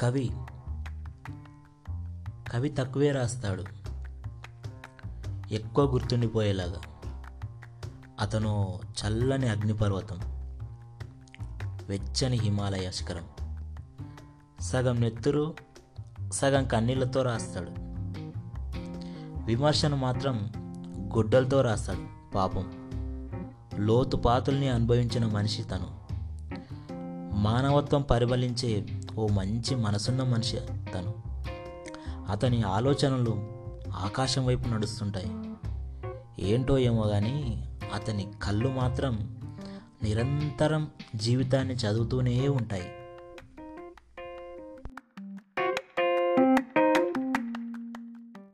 కవి కవి తక్కువే రాస్తాడు. ఎక్కువ గుర్తుండిపోయేలాగా. అతను చల్లని అగ్నిపర్వతం వెచ్చని హిమాలయ శిఖరం. సగం నెత్తురు సగం కన్నీళ్ళతో రాస్తాడు. విమర్శను మాత్రం గుడ్డలతో రాస్తాడు పాపం. లోతు పాతుల్ని అనుభవించిన మనిషి తను. మానవత్వం పరిమళించే ఓ మంచి మనసున్న మనిషి తను అతని ఆలోచనలు ఆకాశం వైపు నడుస్తుంటాయి. ఏంటో ఏమో కానీ అతని కళ్ళు మాత్రం నిరంతరం జీవితాన్ని చదువుతూనే ఉంటాయి.